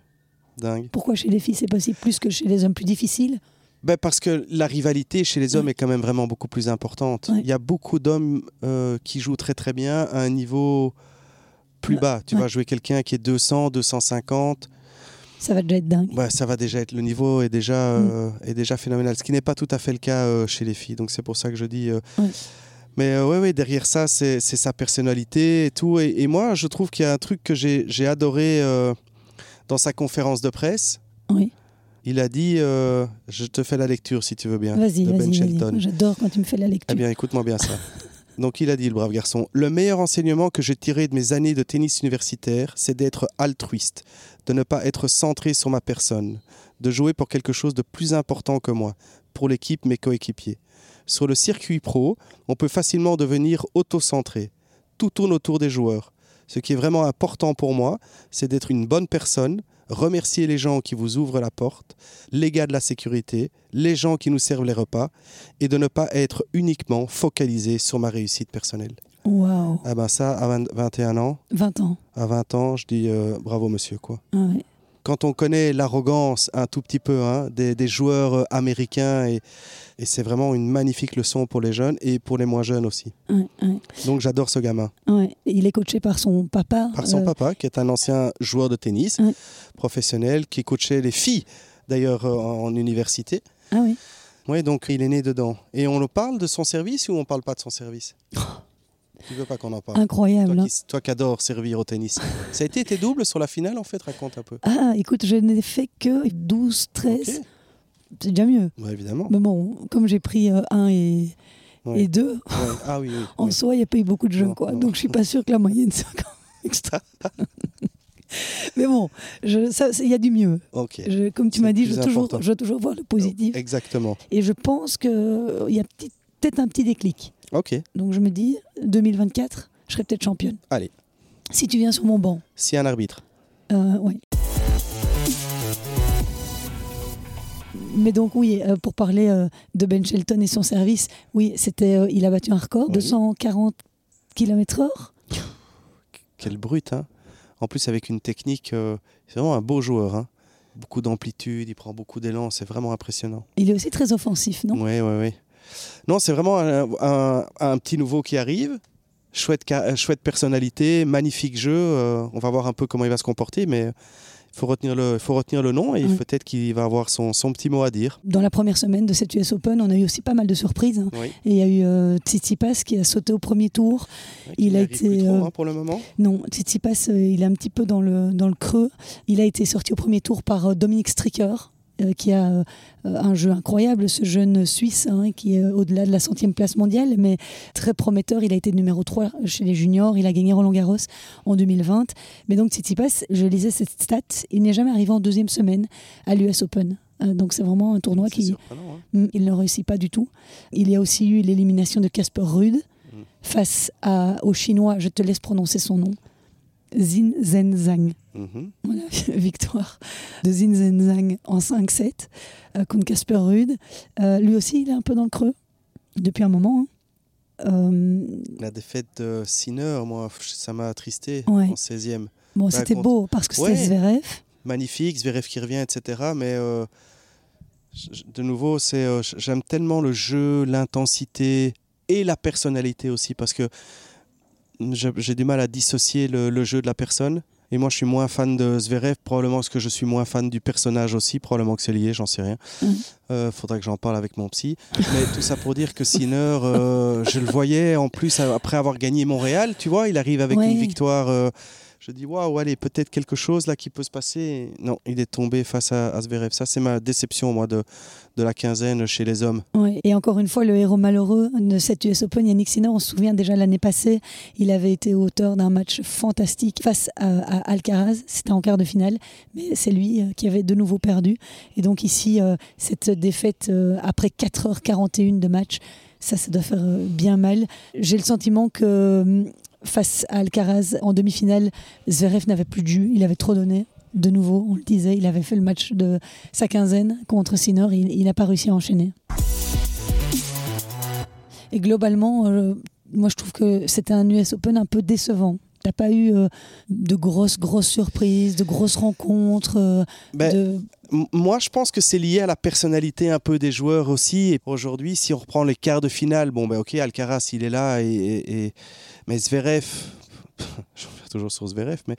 Dingue. Pourquoi chez les filles c'est possible? Plus que chez les hommes plus difficiles Ben parce que la rivalité chez les hommes est quand même vraiment beaucoup plus importante. Il y a beaucoup d'hommes euh, qui jouent très très bien à un niveau plus Ouais. bas. Tu Ouais. vas jouer quelqu'un qui est 200, 250, Ça va déjà être dingue. bah, ça va déjà être le niveau est déjà euh, est déjà phénoménal. Ce qui n'est pas tout à fait le cas euh, chez les filles. Donc c'est pour ça que je dis. euh, Ouais. Mais ouais, ouais, derrière ça, c'est c'est sa personnalité et tout. Et, et moi, je trouve qu'il y a un truc que j'ai j'ai adoré dans sa conférence de presse. Oui. Il a dit, je te fais la lecture si tu veux bien, Vas-y, Ben vas-y, Shelton. vas-y. J'adore quand tu me fais la Eh lecture. bien, écoute-moi bien ça. [laughs] Donc, il a dit, le brave garçon, le meilleur enseignement que j'ai tiré de mes années de tennis universitaire, c'est d'être altruiste, de ne pas être centré sur ma personne, de jouer pour quelque chose de plus important que moi, pour l'équipe, mes coéquipiers. Sur le circuit pro, on peut facilement devenir auto-centré. Tout tourne autour des joueurs. Ce qui est vraiment important pour moi, c'est d'être une bonne personne, remercier les gens qui vous ouvrent la porte, les gars de la sécurité, les gens qui nous servent les repas, et de ne pas être uniquement focalisé sur ma réussite personnelle. Waouh, Ah ben ça, à 20 21 ans, 20 ans. à 20 ans, je dis euh, bravo monsieur quoi. Ah ouais. Quand on connaît l'arrogance un tout petit peu hein, des, des joueurs euh, américains, et, et c'est vraiment une magnifique leçon pour les jeunes et pour les moins jeunes aussi. Ouais, ouais, Donc j'adore ce gamin. ouais. Il est coaché par son papa. Par son euh, papa, qui est un ancien joueur de tennis professionnel, qui coachait les filles d'ailleurs euh, en, université. Ah oui. Oui, donc il est né dedans. Et on le parle de son service ou on parle pas de son service? Tu veux pas qu'on en parle Incroyable. toi hein. qui, toi qui adores servir au tennis. [laughs] Ça a été tes doubles sur la finale en fait? Raconte un peu. Ah, écoute, je n'ai fait que 12, 13. Ok. C'est déjà mieux. Ouais, évidemment. Mais bon, comme j'ai pris 1 et, Ouais. et 2, Ouais. Ah oui, oui. [laughs] en soi, il n'y a pas eu beaucoup de jeux. Non, Quoi. non. Donc, je suis pas sûre que la moyenne soit quand même extra. [laughs] Mais bon, il y a du mieux. Ok. Je- comme tu m'as dit, je veux, toujours, je veux toujours voir le positif. Exactement. Et je pense qu'il y a peut-être un petit déclic. Ok. Donc, je me dis, 2024, je serai peut-être championne. Allez. Si tu viens sur mon banc. Si un arbitre. Euh, ouais. Mais donc oui, euh, pour parler euh, de Ben Shelton et son service, oui, c'était, il a battu un record, Oui. 240 km/h. Quel brut, hein. En plus avec une technique, c'est vraiment un beau joueur. Hein. Beaucoup d'amplitude, il prend beaucoup d'élan, c'est vraiment impressionnant. Il est aussi très offensif, non? Oui, oui, oui. Non, c'est vraiment un, un- un petit nouveau qui arrive. Chouette, euh, chouette personnalité, magnifique jeu. euh, on va voir un peu comment il va se comporter, mais il faut retenir le, faut retenir le nom et Oui. peut-être qu'il va avoir son, son petit mot à dire. Dans la première semaine de cette US Open, on a eu aussi pas mal de surprises. hein. Oui. Et il y a eu euh, Tsitsipas qui a sauté au premier tour. Il a été, plus trop, euh, hein, pour le moment. Non, Tsitsipas, euh, il est un petit peu dans le, dans le creux. Il a été sorti au premier tour par euh, Dominique Stricker, qui a euh, un jeu incroyable, ce jeune Suisse hein, qui est au-delà de la centième place mondiale, mais très prometteur. Il a été numéro 3 chez les juniors. Il a gagné Roland Garros en 2020. Mais donc Tsitsipas, je lisais cette stat, il n'est jamais arrivé en deuxième semaine à l'US Open. Euh, Donc c'est vraiment un tournoi qui, hein. Mm, Il ne réussit pas du tout. Il y a aussi eu l'élimination de Casper Ruud Mm. face à, au Chinois, je te laisse prononcer son nom, Zin Zhenzhang. Mhm. Voilà, [laughs] victoire de Zin Zhenzhang en 5-7 euh, contre Casper Ruud. Euh, lui aussi, il est un peu dans le creux depuis un moment. hein. Euh, La défaite de Sinner, moi, ça m'a attristé Ouais. en 16e. bon, Bah, c'était contre- beau parce que c'était Ouais. Zverev. magnifique, Zverev qui revient, etc. Mais de nouveau, c'est j'aime tellement le jeu, l'intensité et la personnalité aussi, parce que je- j'ai du mal à dissocier le, le jeu de la personne. Et moi, je suis moins fan de Zverev, probablement parce que je suis moins fan du personnage aussi, probablement que c'est lié, j'en sais rien. Mhm. Euh, faudrait que j'en parle avec mon psy. Mais tout ça pour dire que Sinner, euh, je le voyais en plus après avoir gagné Montréal, tu vois, il arrive avec Ouais. une victoire. euh, je dis, waouh, allez, peut-être quelque chose là qui peut se passer. Non, il est tombé face à, à Zverev. Ça, c'est ma déception, moi, de, de la quinzaine chez les hommes. Ouais. Et encore une fois, le héros malheureux de cette US Open, Yannick Sinner, on se souvient déjà l'année passée, il avait été auteur d'un match fantastique face à, Alcaraz. C'était en quart de finale, mais c'est lui euh, qui avait de nouveau perdu. Et donc ici, euh, cette défaite euh, après 4h41 de match, ça, ça doit faire bien mal. J'ai le sentiment que euh, face à Alcaraz en demi-finale, Zverev n'avait plus de jus, il avait trop donné. De nouveau, on le disait, il avait fait le match de sa quinzaine contre Sinner, il il n'a pas réussi à enchaîner. Et globalement, euh, moi je trouve que c'était un US Open un peu décevant. T'as pas eu euh, de grosses, grosses surprises, de grosses rencontres. euh, Ben, de... Moi, je pense que c'est lié à la personnalité un peu des joueurs aussi. Et aujourd'hui, si on reprend les quarts de finale, bon, ben ok, Alcaraz, il est là. Et, et- et- Mais Zverev, [laughs] je reviens toujours sur Zverev, mais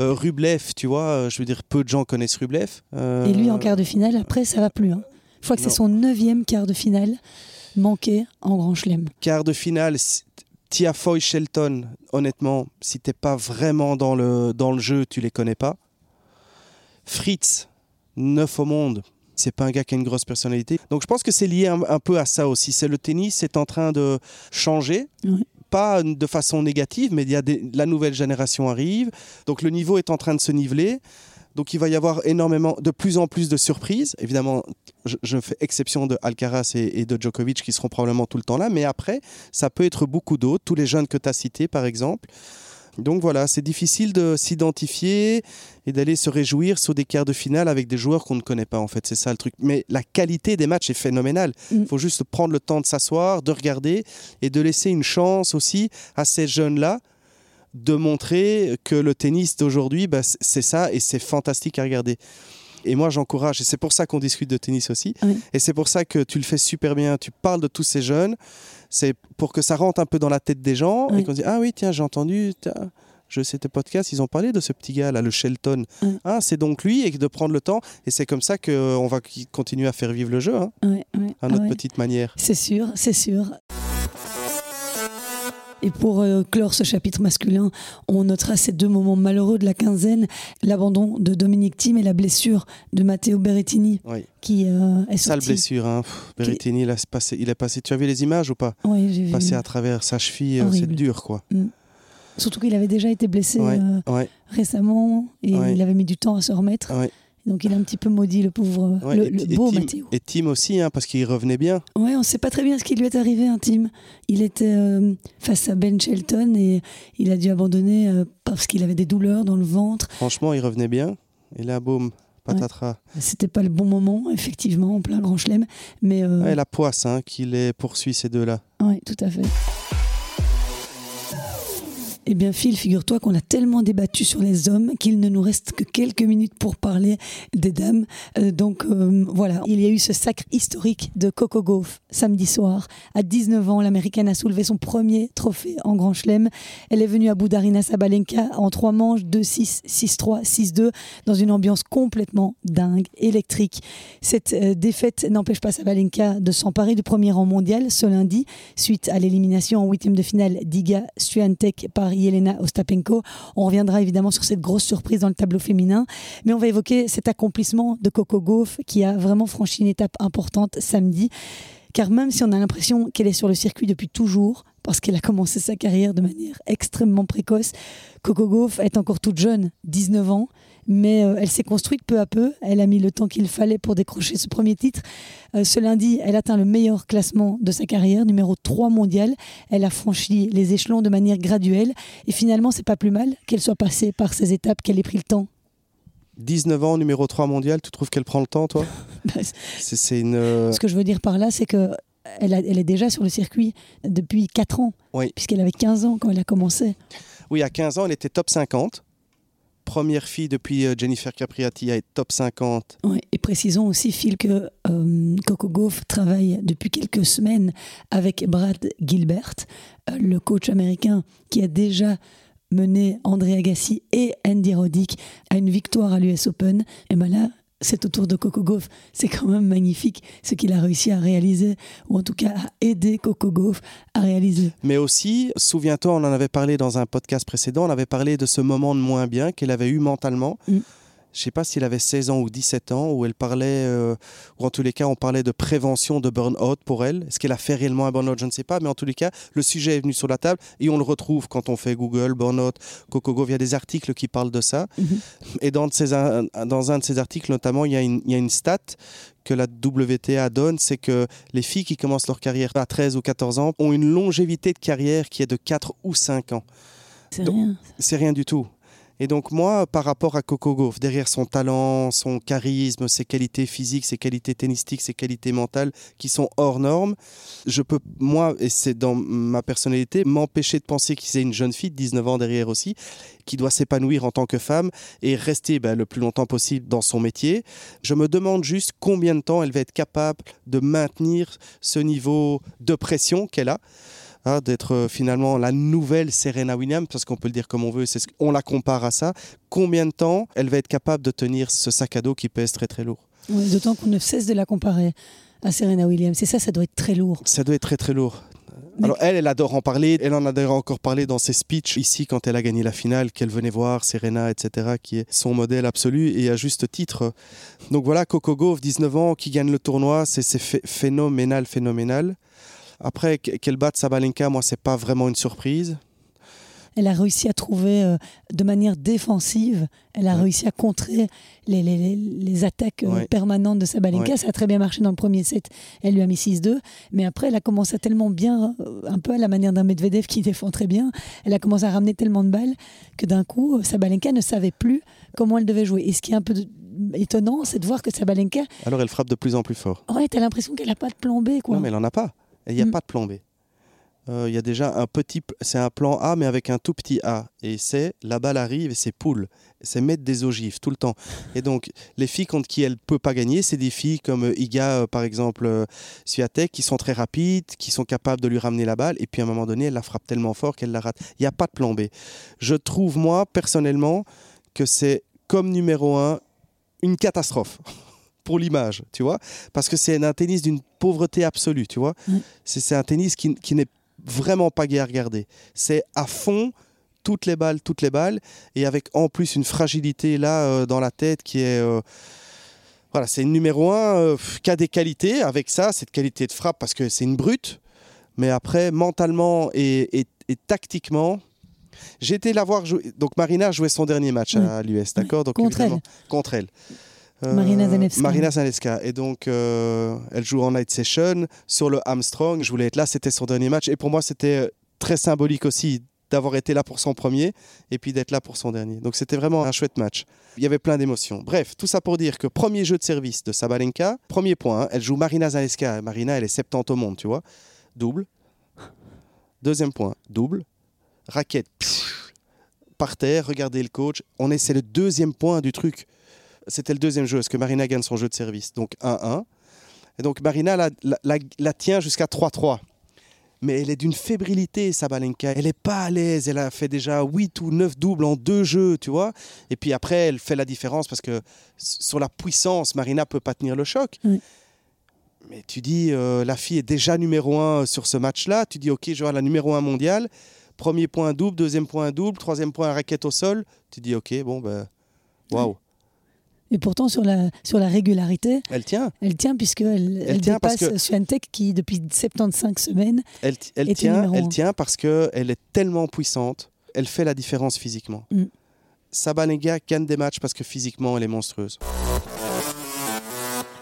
euh, Rublev, tu vois, euh, je veux dire, peu de gens connaissent Rublev. Et lui en quart de finale, après ça va plus. hein. Je crois que c'est son neuvième quart de finale manqué en Grand Chelem. Quart de finale, si- Tiafoe Shelton, honnêtement, si t'es pas vraiment dans le, dans le jeu, tu les connais pas. Fritz, neuf au monde, C'est pas un gars qui a une grosse personnalité. Donc je pense que c'est lié un, un peu à ça aussi. C'est le tennis est en train de changer. Pas de façon négative, mais il y a des- la nouvelle génération arrive. Donc le niveau est en train de se niveler. Donc il va y avoir énormément, de plus en plus de surprises. Évidemment, je, je fais exception de Alcaraz et, et de Djokovic qui seront probablement tout le temps là. Mais après, ça peut être beaucoup d'autres. Tous les jeunes que tu as cités, par exemple. Donc voilà, c'est difficile de s'identifier et d'aller se réjouir sur des quarts de finale avec des joueurs qu'on ne connaît pas en fait, c'est ça le truc. Mais la qualité des matchs est phénoménale. Il Mm. faut juste prendre le temps de s'asseoir, de regarder et de laisser une chance aussi à ces jeunes-là de montrer que le tennis d'aujourd'hui, bah, c'est ça et c'est fantastique à regarder. Et moi, j'encourage, et c'est pour ça qu'on discute de tennis aussi. Oui. Et c'est pour ça que tu le fais super bien. Tu parles de tous ces jeunes. C'est pour que ça rentre un peu dans la tête des gens Oui. et qu'on se dit Ah oui, tiens, j'ai entendu, tiens, je sais tes podcasts, ils ont parlé de ce petit gars là, le Shelton. Ah, c'est donc lui et de prendre le temps. Et c'est comme ça qu'on va qui- continuer à faire vivre le jeu, hein, Ouais, ouais, à notre ouais. petite manière. C'est sûr, c'est sûr. Et pour euh, clore ce chapitre masculin, on notera ces deux moments malheureux de la quinzaine, l'abandon de Dominique Thiem et la blessure de Matteo Berrettini Oui. qui euh, est Sale sorti. blessure. Hein. Pff, Berrettini, il, a passé, il est passé. Tu as vu les images ou pas? Oui, j'ai vu. Passé à travers sa cheville, euh, c'est dur quoi. Surtout qu'il avait déjà été blessé Ouais, euh, ouais, récemment et Ouais. il avait mis du temps à se remettre. Ouais. Donc il a un petit peu maudit le pauvre, ouais. le, Et le Ti- et beau Tim-. Et Tim aussi, hein, parce qu'il revenait bien. Ouais, on ne sait pas très bien ce qui lui est arrivé, un Tim. Il était euh, face à Ben Shelton et il a dû abandonner euh, parce qu'il avait des douleurs dans le ventre. Franchement, il revenait bien. Et là, boum, patatras. C'était pas le bon moment, effectivement, en plein grand chelem. Mais euh, Ouais, la poisse hein, qui les poursuit, ces deux-là. ouais, tout à fait. Eh bien, Phil, figure-toi qu'on a tellement débattu sur les hommes qu'il ne nous reste que quelques minutes pour parler des dames. Euh, donc euh, voilà, il y a eu ce sacre historique de Coco Gauff samedi soir. À 19 ans, l'américaine a soulevé son premier trophée en Grand Chelem. Elle est venue à bout d'Arina Sabalenka en trois manches, 2-6, 6-3, 6-2, dans une ambiance complètement dingue, électrique. Cette euh, défaite n'empêche pas Sabalenka de s'emparer du premier rang mondial ce lundi, suite à l'élimination en huitième de finale d'Iga Swiatek par Yelena Ostapenko. On reviendra évidemment sur cette grosse surprise dans le tableau féminin, mais on va évoquer cet accomplissement de Coco Gauff qui a vraiment franchi une étape importante samedi. Car même si on a l'impression qu'elle est sur le circuit depuis toujours, parce qu'elle a commencé sa carrière de manière extrêmement précoce, Coco Gauff est encore toute jeune, 19 ans, mais euh, elle s'est construite peu à peu. Elle a mis le temps qu'il fallait pour décrocher ce premier titre. Euh, ce lundi, elle atteint le meilleur classement de sa carrière, numéro 3 mondial. Elle a franchi les échelons de manière graduelle. Et finalement, c'est pas plus mal qu'elle soit passée par ces étapes, qu'elle ait pris le temps. 19 ans, numéro 3 mondial, tu trouves qu'elle prend le temps, toi [laughs] C'est c'est une. euh, Ce que je veux dire par là, c'est que elle, a- elle est déjà sur le circuit depuis 4 ans, Oui. puisqu'elle avait 15 ans quand elle a commencé. Oui, à 15 ans, elle était top 50. Première fille depuis euh, Jennifer Capriati à être top 50. Ouais, et précisons aussi, Phil, que euh, Coco Gauff travaille depuis quelques semaines avec Brad Gilbert, euh, le coach américain qui a déjà mené André Agassi et Andy Roddick à une victoire à l'US Open. Et ben là, c'est au tour de Coco Gauff. C'est quand même magnifique ce qu'il a réussi à réaliser, ou en tout cas à aider Coco Gauff à réaliser. Mais aussi, souviens-toi, on en avait parlé dans un podcast précédent, on avait parlé de ce moment de moins bien qu'elle avait eu mentalement. Mm. Je sais pas s'il avait 16 ans ou 17 ans, où elle parlait, euh, ou en tous les cas, on parlait de prévention de burn-out pour elle. Est-ce qu'elle a fait réellement un burn-out? Je ne sais pas, mais en tous les cas, le sujet est venu sur la table et on le retrouve quand on fait Google, burn-out, Coco Gauff. Il y a des articles qui parlent de ça. Mhm. Et dans, de ces- un, dans un de ces articles, notamment, il y, a une, il y a une stat que la WTA donne, c'est que les filles qui commencent leur carrière à 13 ou 14 ans ont une longévité de carrière qui est de 4 ou 5 ans. C'est rien. C'est rien du tout. Et donc moi, par rapport à Coco Gauff, derrière son talent, son charisme, ses qualités physiques, ses qualités tennistiques, ses qualités mentales qui sont hors normes, je peux, moi, et c'est dans ma personnalité, m'empêcher de penser qu'il a une jeune fille de 19 ans derrière aussi, qui doit s'épanouir en tant que femme et rester ben, le plus longtemps possible dans son métier. Je me demande juste combien de temps elle va être capable de maintenir ce niveau de pression qu'elle a hein, d'être euh, finalement la nouvelle Serena Williams, parce qu'on peut le dire comme on veut, c'est ce- on la compare à ça. Combien de temps elle va être capable de tenir ce sac à dos qui pèse très très lourd? D'autant qu'on ne cesse de la comparer à Serena Williams. Et ça, ça doit être très lourd. Ça doit être très très lourd. Alors elle, elle adore en parler. Elle en a d'ailleurs encore parlé dans ses speeches ici quand elle a gagné la finale, qu'elle venait voir Serena, etc., qui est son modèle absolu et à juste titre. Donc voilà, Coco Gauff, 19 ans, qui gagne le tournoi, c'est phénoménal, phénoménal. Après, qu'elle batte Sabalenka, moi, c'est pas vraiment une surprise elle a réussi à trouver euh, de manière défensive, elle a réussi à contrer les, les, les attaques euh, permanentes de Sabalenka. Ça a très bien marché dans le premier set. Elle lui a mis 6-2. Mais après, elle a commencé à tellement bien, euh, un peu à la manière d'un Medvedev qui [laughs] défend très bien, elle a commencé à ramener tellement de balles que d'un coup, Sabalenka ne savait plus comment elle devait jouer. Et ce qui est un peu étonnant, c'est de voir que Sabalenka. Alors elle frappe de plus en plus fort. Ouais, t'as l'impression qu'elle n'a pas de plan B. Quoi. Non, mais elle n'en a pas. Il n'y a mm. pas de plan B. Euh, il y a déjà un petit, c'est un plan A mais avec un tout petit A et c'est la balle arrive et c'est poule, c'est mettre des ogives tout le temps. Et donc les filles contre qui elle peut pas gagner, c'est des filles comme euh, Iga euh, par exemple Swiatek qui sont très rapides, qui sont capables de lui ramener la balle et puis à un moment donné elle la frappe tellement fort qu'elle la rate. Il n'y a pas de plan B. Je trouve moi personnellement que c'est comme numéro un une catastrophe. [laughs] pour l'image, tu vois, parce que c'est un tennis d'une pauvreté absolue, tu vois. C'est un tennis qui, qui n'est vraiment pas gai à regarder. C'est à fond toutes les balles, toutes les balles, et avec en plus une fragilité là euh, dans la tête qui est euh, voilà, c'est une numéro un euh, qui a des qualités avec ça, cette qualité de frappe parce que c'est une brute, mais après mentalement et, tactiquement. J'ai été la voir jouer. Donc Marina jouait son dernier match à l'US, d'accord? Donc contre elle. Contre elle. Marina euh, Zaneska. Marina Zaneska. Et donc, euh, elle joue en night session sur le Armstrong. Je voulais être là, c'était son dernier match. Et pour moi, c'était euh, très symbolique aussi d'avoir été là pour son premier et puis d'être là pour son dernier. Donc c'était vraiment un chouette match. Il y avait plein d'émotions. Bref, tout ça pour dire que premier jeu de service de Sabalenka, premier point, hein, elle joue Marina Zaneska. Marina, elle est 70 au monde, tu vois. Double. Deuxième point, double. Raquette. par terre, regardez le coach. On est, c'est le deuxième point du truc. C'était le deuxième jeu. Est-ce que Marina gagne son jeu de service Donc 1-1. Et donc Marina la, tient jusqu'à 3-3. Mais elle est d'une fébrilité, Sabalenka. Elle n'est pas à l'aise. Elle a fait déjà 8 ou 9 doubles en deux jeux, tu vois. Et puis après, elle fait la différence parce que sur la puissance, Marina peut pas tenir le choc. Mais tu dis, euh, la fille est déjà numéro 1 sur ce match-là. Tu dis, OK, je vois la numéro 1 mondiale. Premier point double, deuxième point double, troisième point raquette au sol. Tu dis, OK, bon, ben, waouh. Et pourtant, sur la, sur la régularité, elle tient. Elle tient puisqu'elle elle, elle dépasse que... qui, depuis 75 semaines, elle, elle tient, elle tient parce qu'elle est tellement puissante, elle fait la différence physiquement. Mm. Sabanega gagne des matchs parce que physiquement, elle est monstrueuse.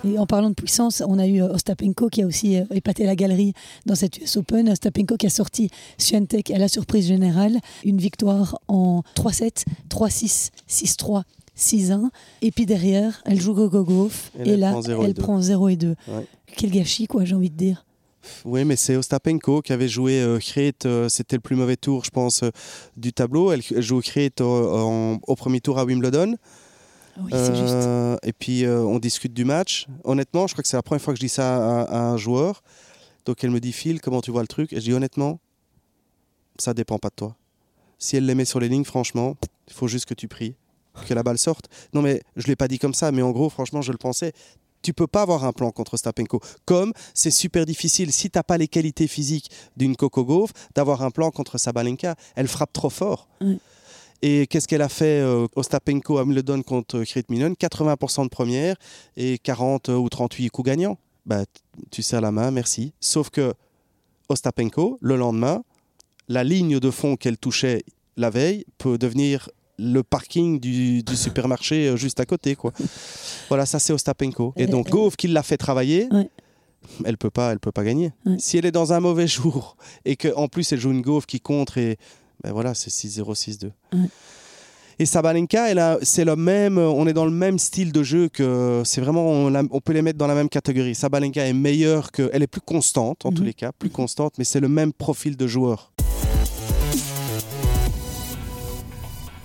Et en parlant de puissance, on a eu euh, Ostapenko qui a aussi euh, épaté la galerie dans cette US Open. Ostapenko qui a sorti Swiatek à la surprise générale. Une victoire en 3-7, 3-6, 6-3 6-1. Et puis derrière, elle joue Gogogov. Et, et là, elle prend 0 et 2. Quel gâchis, quoi, j'ai envie de dire. Oui, mais c'est Ostapenko qui avait joué euh, euh c'était le plus mauvais tour, je pense, euh, du tableau. Elle, joue Crete au premier tour à Wimbledon. Oui, c'est juste. Euh, et puis on discute du match. Honnêtement, je crois que c'est la première fois que je dis ça à, un joueur. Donc elle me dit Phil, comment tu vois le truc? Et je dis honnêtement, ça dépend pas de toi. Si elle les met sur les lignes, franchement, il faut juste que tu pries que la balle sorte. Non, mais je ne l'ai pas dit comme ça, mais en gros, franchement, je le pensais. Tu peux pas avoir un plan contre Stapenko. Comme c'est super difficile, si tu n'as pas les qualités physiques d'une Coco Gauff, d'avoir un plan contre Sabalenka. Elle frappe trop fort. Et qu'est-ce qu'elle a fait euh, Ostapenko à Wimbledon contre Krit Minon 80% de première et 40 ou 38 coups gagnants. Bah, tu serres la main, merci. Sauf que Ostapenko, le lendemain, la ligne de fond qu'elle touchait la veille peut devenir le parking du, supermarché euh, juste à côté. Quoi. [laughs] voilà, ça c'est Ostapenko. Et donc Gauve qui l'a fait travailler, elle peut pas, elle peut pas gagner. Si elle est dans un mauvais jour [laughs] et qu'en plus elle joue une Gauve qui contre, et ben voilà, c'est 6-0, 6-2. Et Sabalenka, c'est le même, on est dans le même style de jeu que c'est vraiment, on, peut les mettre dans la même catégorie. Sabalenka est meilleure que, elle est plus constante en tous mhm. les cas, plus constante, mais c'est le même profil de joueur.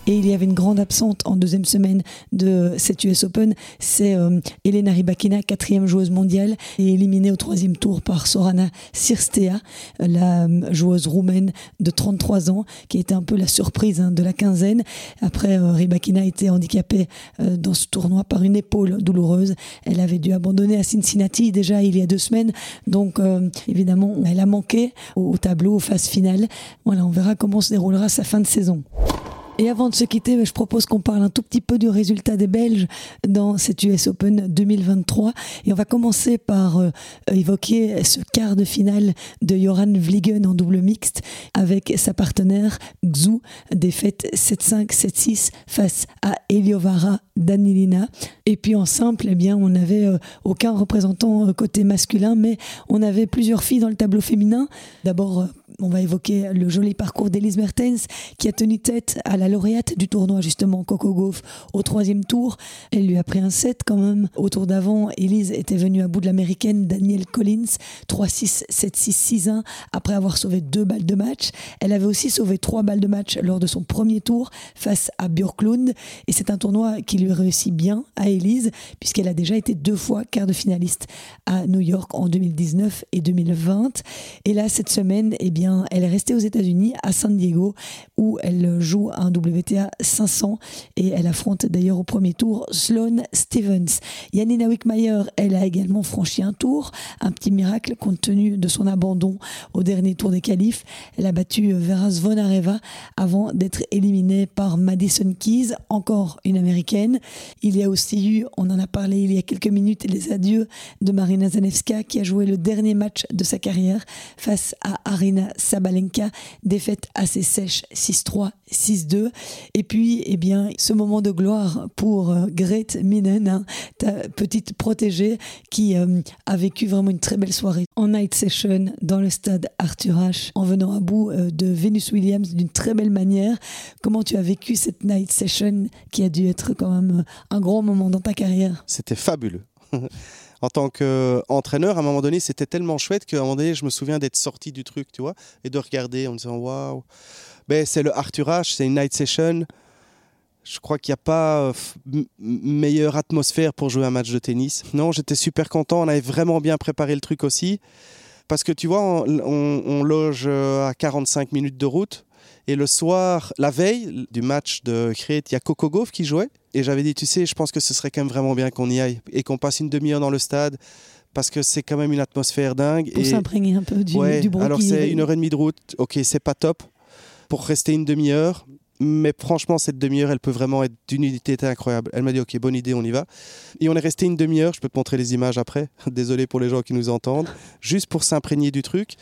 Et il y avait une grande absente en deuxième semaine de cette US Open, c'est euh, Elena Rybakina, quatrième joueuse mondiale, et éliminée au troisième tour par Sorana Sirstea, la euh, joueuse roumaine de 33 ans, qui été un peu la surprise hein, de la quinzaine. Après, euh, Rybakina été handicapée dans ce tournoi par une épaule douloureuse. Elle avait dû abandonner à Cincinnati déjà il y a deux semaines, donc évidemment, elle a manqué au, au tableau, aux phases finales. Voilà, on verra comment se déroulera sa fin de saison. Et avant de se quitter, je propose qu'on parle un tout petit peu du résultat des Belges dans cette US Open 2023. Et on va commencer par euh, évoquer ce quart de finale de Joran Vliegen en double mixte avec sa partenaire Xu, défaite 7-5, 7-6 face à Eliovara Danilina. Et puis en simple, eh bien, on n'avait euh, aucun représentant euh, côté masculin, mais on avait plusieurs filles dans le tableau féminin. D'abord, on va évoquer le joli parcours d'Elise Mertens qui a tenu tête à la lauréate du tournoi justement Coco Gauff au troisième tour. Elle lui a pris un set quand même. Au tour d'avant, Elise était venue à bout de l'américaine Danielle Collins 3-6, 7-6, 6-1 après avoir sauvé deux balles de match. Elle avait aussi sauvé trois balles de match lors de son premier tour face à Björklund et c'est un tournoi qui lui réussit bien à Elise puisqu'elle a déjà été deux fois quart de finaliste à New York en 2019 et 2020. Et là cette semaine, eh bien elle est restée aux États-Unis, à San Diego, où elle joue un WTA 500 et elle affronte d'ailleurs au premier tour Sloane Stevens. Yanina Wickmeyer, elle a également franchi un tour, un petit miracle compte tenu de son abandon au dernier tour des qualifs. Elle a battu Vera Zvonareva avant d'être éliminée par Madison Keys, encore une américaine. Il y a aussi eu, on en a parlé il y a quelques minutes, les adieux de Marina Zanevska qui a joué le dernier match de sa carrière face à Arina Sabalenka, défaite assez sèche 6-3, 6-2. Et puis, eh bien, ce moment de gloire pour euh, Grete Minen, hein, ta petite protégée qui euh, a vécu vraiment une très belle soirée en night session dans le stade Arthur H, en venant à bout euh, de Venus Williams d'une très belle manière. Comment tu as vécu cette night session qui a dû être quand même un grand moment dans ta carrière? C'était fabuleux. [laughs] en tant qu'entraîneur, à un moment donné, c'était tellement chouette qu'à un moment donné, je me souviens d'être sorti du truc, tu vois, et de regarder en disant waouh. Ben, c'est le Arthur H, c'est une night session. Je crois qu'il n'y a pas euh, meilleure atmosphère pour jouer un match de tennis. Non, j'étais super content. On avait vraiment bien préparé le truc aussi. Parce que tu vois, on, loge euh, à 45 minutes de route. Et le soir, la veille du match de Crète, il y a Coco Gauff qui jouait. Et j'avais dit, tu sais, je pense que ce serait quand même vraiment bien qu'on y aille et qu'on passe une demi-heure dans le stade parce que c'est quand même une atmosphère dingue. Pour s'imprégner un peu du, ouais, du Alors c'est une heure et demie de route, ok, c'est pas top pour rester une demi-heure, mais franchement, cette demi-heure, elle peut vraiment être d'une unité incroyable. Elle m'a dit, ok, bonne idée, on y va. Et on est resté une demi-heure, je peux te montrer les images après, [laughs] désolé pour les gens qui nous entendent, juste pour s'imprégner du truc.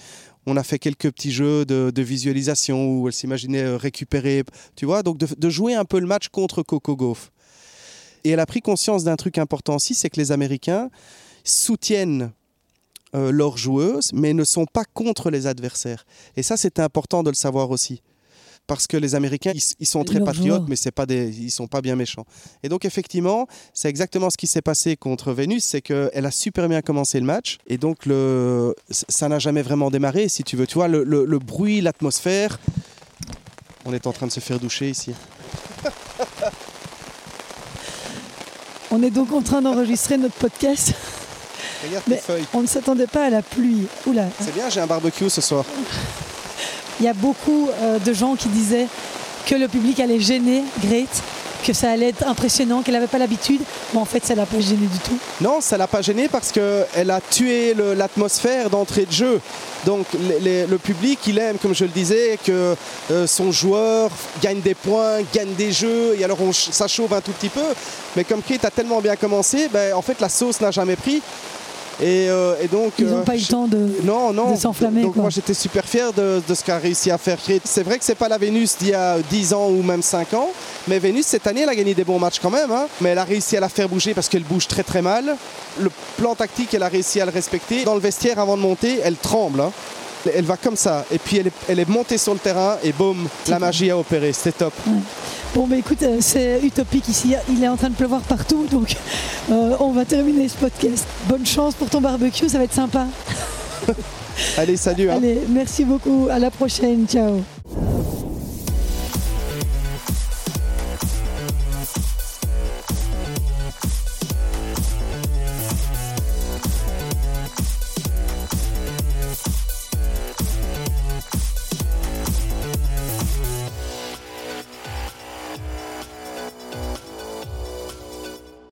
On a fait quelques petits jeux de, visualisation où elle s'imaginait euh, récupérer, tu vois, donc de, de, jouer un peu le match contre Coco Gauff. Et elle a pris conscience d'un truc important aussi, c'est que les Américains soutiennent euh, leurs joueuses, mais ne sont pas contre les adversaires. Et ça, c'est important de le savoir aussi. Parce que les Américains, ils, sont très patriotes, mais c'est pas des, ils sont pas bien méchants. Et donc effectivement, c'est exactement ce qui s'est passé contre Vénus, c'est qu'elle a super bien commencé le match, et donc le, ça n'a jamais vraiment démarré, si tu veux. Tu vois, le, le bruit, l'atmosphère. On est en train de se faire doucher ici. On est donc en train d'enregistrer notre podcast. Regarde tes feuilles. On ne s'attendait pas à la pluie. Oula. C'est bien, j'ai un barbecue ce soir. Il y a beaucoup euh, de gens qui disaient que le public allait gêner Grete que ça allait être impressionnant, qu'elle n'avait pas l'habitude. Mais en fait, ça l'a pas gêné du tout. Non, ça l'a pas gêné parce qu'elle a tué l'atmosphère d'entrée de jeu. Donc le public, il aime, comme je le disais, que euh, son joueur gagne des points, gagne des jeux, et alors on, ça chauffe un tout petit peu. Mais comme Kate a tellement bien commencé, ben, en fait la sauce n'a jamais pris. Euh, et, donc, Ils n'ont euh, pas eu le temps de, non, non, de s'enflammer. Donc, moi, j'étais super fier de, ce qu'a réussi à faire C'est vrai que c'est pas la Vénus d'il y a 10 ans ou même 5 ans, mais Vénus, cette année, elle a gagné des bons matchs quand même. Hein. Mais elle a réussi à la faire bouger parce qu'elle bouge très très mal. Le plan tactique, elle a réussi à le respecter. Dans le vestiaire, avant de monter, elle tremble. Hein. Elle va comme ça. Et puis, elle est, elle est montée sur le terrain et boum, la magie a opéré. C'était top. Bon, bah écoute, euh, c'est utopique ici. Il est en train de pleuvoir partout, donc euh, on va terminer ce podcast. Bonne chance pour ton barbecue, ça va être sympa. [laughs] Allez, salut. Hein. Allez, merci beaucoup. À la prochaine. Ciao.